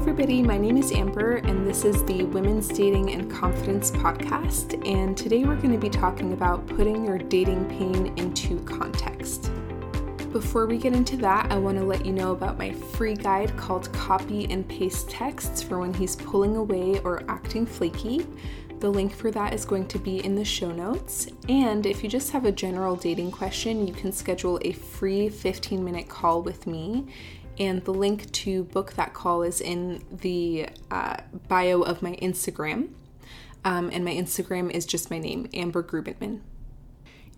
everybody. My name is Amber, and this is the Women's Dating and Confidence podcast. And today we're going to be talking about putting your dating pain into context. Before we get into that, I want to let you know about my free guide called Copy and Paste Texts for when he's pulling away or acting flaky. The link for that is going to be in the show notes. And if you just have a general dating question, you can schedule a free 15 minute call with me and the link to book that call is in the uh, bio of my Instagram. Um, and my Instagram is just my name, Amber Grubenman.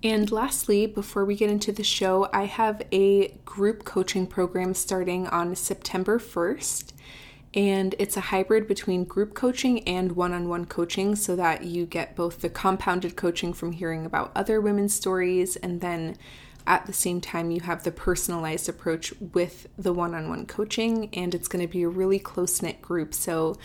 And lastly, before we get into the show, I have a group coaching program starting on September 1st. And it's a hybrid between group coaching and one on one coaching so that you get both the compounded coaching from hearing about other women's stories and then at the same time, you have the personalized approach with the one on one coaching, and it's going to be a really close knit group. So,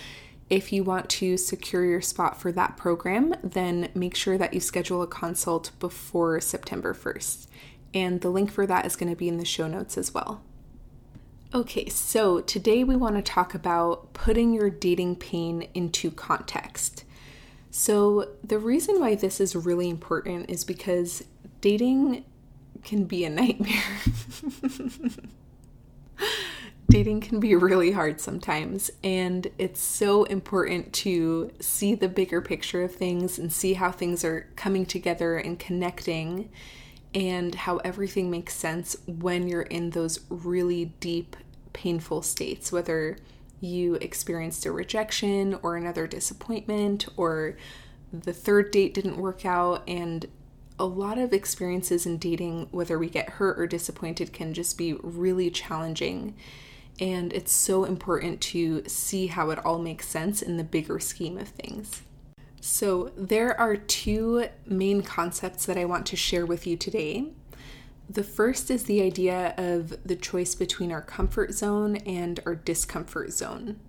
if you want to secure your spot for that program, then make sure that you schedule a consult before September 1st. And the link for that is going to be in the show notes as well. Okay, so today we want to talk about putting your dating pain into context. So, the reason why this is really important is because dating can be a nightmare. Dating can be really hard sometimes, and it's so important to see the bigger picture of things and see how things are coming together and connecting, and how everything makes sense when you're in those really deep, painful states, whether you experienced a rejection or another disappointment or the third date didn't work out and a lot of experiences in dating, whether we get hurt or disappointed, can just be really challenging. And it's so important to see how it all makes sense in the bigger scheme of things. So, there are two main concepts that I want to share with you today. The first is the idea of the choice between our comfort zone and our discomfort zone.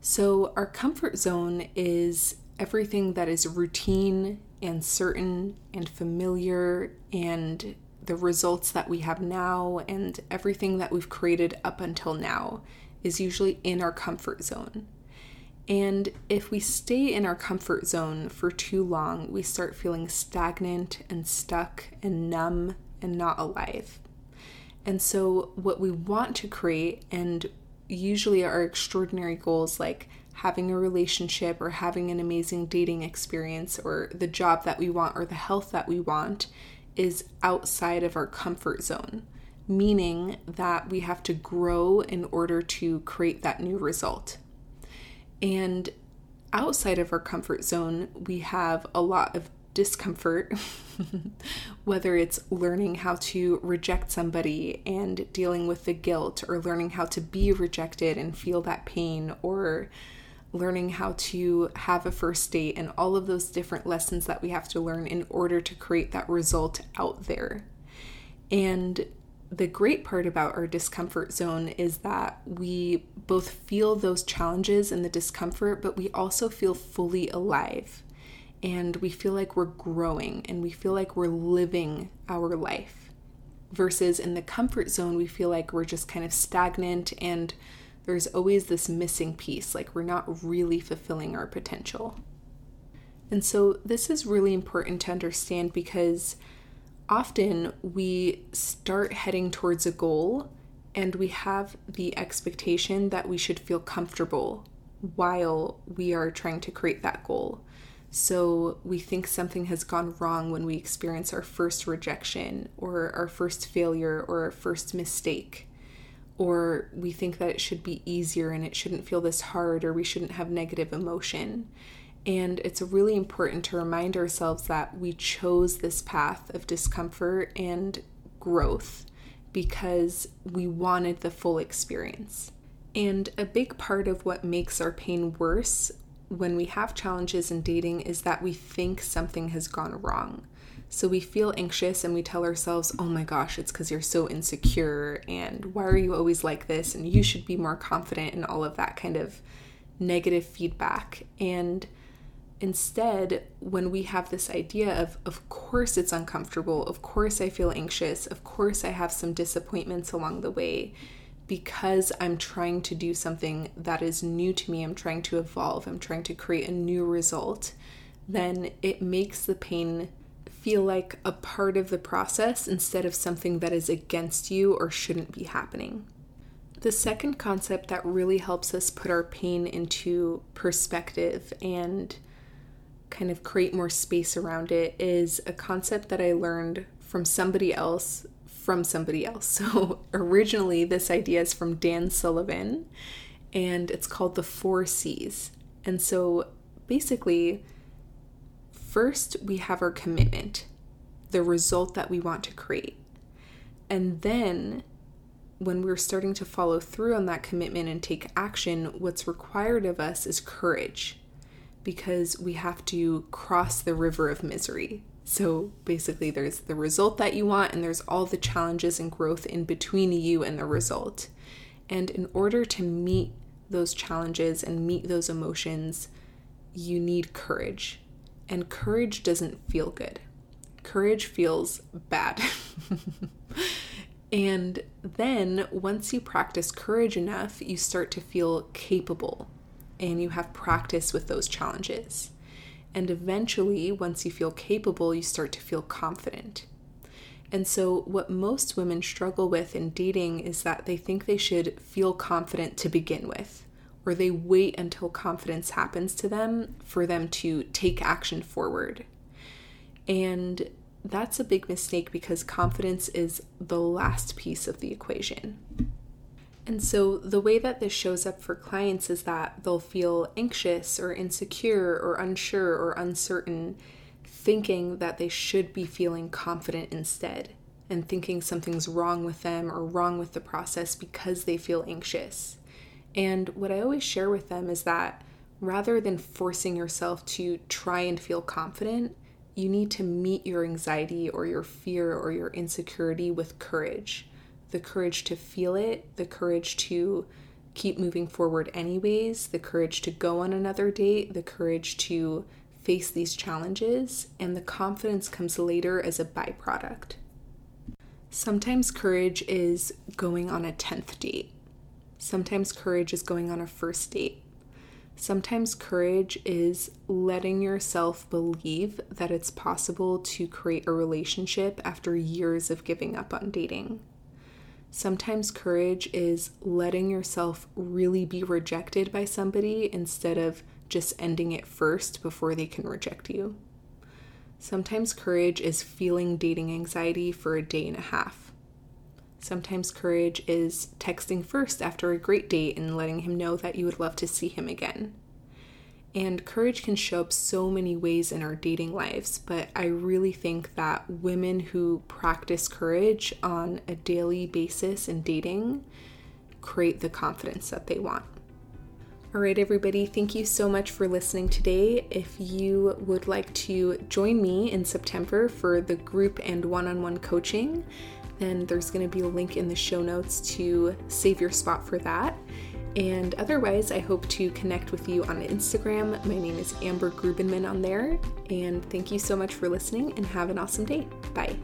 So, our comfort zone is everything that is routine and certain and familiar and the results that we have now and everything that we've created up until now is usually in our comfort zone. And if we stay in our comfort zone for too long, we start feeling stagnant and stuck and numb and not alive. And so, what we want to create, and usually our extraordinary goals like having a relationship or having an amazing dating experience or the job that we want or the health that we want is outside of our comfort zone, meaning that we have to grow in order to create that new result. And outside of our comfort zone, we have a lot of discomfort, whether it's learning how to reject somebody and dealing with the guilt, or learning how to be rejected and feel that pain, or learning how to have a first date, and all of those different lessons that we have to learn in order to create that result out there. And the great part about our discomfort zone is that we both feel those challenges and the discomfort, but we also feel fully alive. And we feel like we're growing and we feel like we're living our life. Versus in the comfort zone, we feel like we're just kind of stagnant and there's always this missing piece, like we're not really fulfilling our potential. And so, this is really important to understand because often we start heading towards a goal and we have the expectation that we should feel comfortable while we are trying to create that goal. So we think something has gone wrong when we experience our first rejection or our first failure or our first mistake or we think that it should be easier and it shouldn't feel this hard or we shouldn't have negative emotion. And it's really important to remind ourselves that we chose this path of discomfort and growth because we wanted the full experience. And a big part of what makes our pain worse when we have challenges in dating is that we think something has gone wrong. So we feel anxious and we tell ourselves, oh my gosh, it's because you're so insecure, and why are you always like this? And you should be more confident, and all of that kind of negative feedback. And instead, when we have this idea of, of course it's uncomfortable, of course I feel anxious, of course I have some disappointments along the way, because I'm trying to do something that is new to me, I'm trying to evolve, I'm trying to create a new result, then it makes the pain feel like a part of the process instead of something that is against you or shouldn't be happening. The second concept that really helps us put our pain into perspective and kind of create more space around it is a concept that I learned from somebody else from somebody else. So originally this idea is from Dan Sullivan and it's called the 4 Cs. And so basically first we have our commitment, the result that we want to create. And then when we're starting to follow through on that commitment and take action, what's required of us is courage because we have to cross the river of misery. So basically, there's the result that you want, and there's all the challenges and growth in between you and the result. And in order to meet those challenges and meet those emotions, you need courage. And courage doesn't feel good, courage feels bad. And then once you practice courage enough, you start to feel capable and you have practice with those challenges. And eventually, once you feel capable, you start to feel confident. And so, what most women struggle with in dating is that they think they should feel confident to begin with, or they wait until confidence happens to them for them to take action forward. And that's a big mistake because confidence is the last piece of the equation. And so, the way that this shows up for clients is that they'll feel anxious or insecure or unsure or uncertain, thinking that they should be feeling confident instead, and thinking something's wrong with them or wrong with the process because they feel anxious. And what I always share with them is that rather than forcing yourself to try and feel confident, you need to meet your anxiety or your fear or your insecurity with courage the courage to feel it, the courage to keep moving forward anyways, the courage to go on another date, the courage to face these challenges, and the confidence comes later as a byproduct. Sometimes courage is going on a 10th date. Sometimes courage is going on a first date. Sometimes courage is letting yourself believe that it's possible to create a relationship after years of giving up on dating. Sometimes courage is letting yourself really be rejected by somebody instead of just ending it first before they can reject you. Sometimes courage is feeling dating anxiety for a day and a half. Sometimes courage is texting first after a great date and letting him know that you would love to see him again. And courage can show up so many ways in our dating lives, but I really think that women who practice courage on a daily basis in dating create the confidence that they want. All right, everybody, thank you so much for listening today. If you would like to join me in September for the group and one on one coaching, then there's going to be a link in the show notes to save your spot for that. And otherwise, I hope to connect with you on Instagram. My name is Amber Grubenman on there. And thank you so much for listening and have an awesome day. Bye.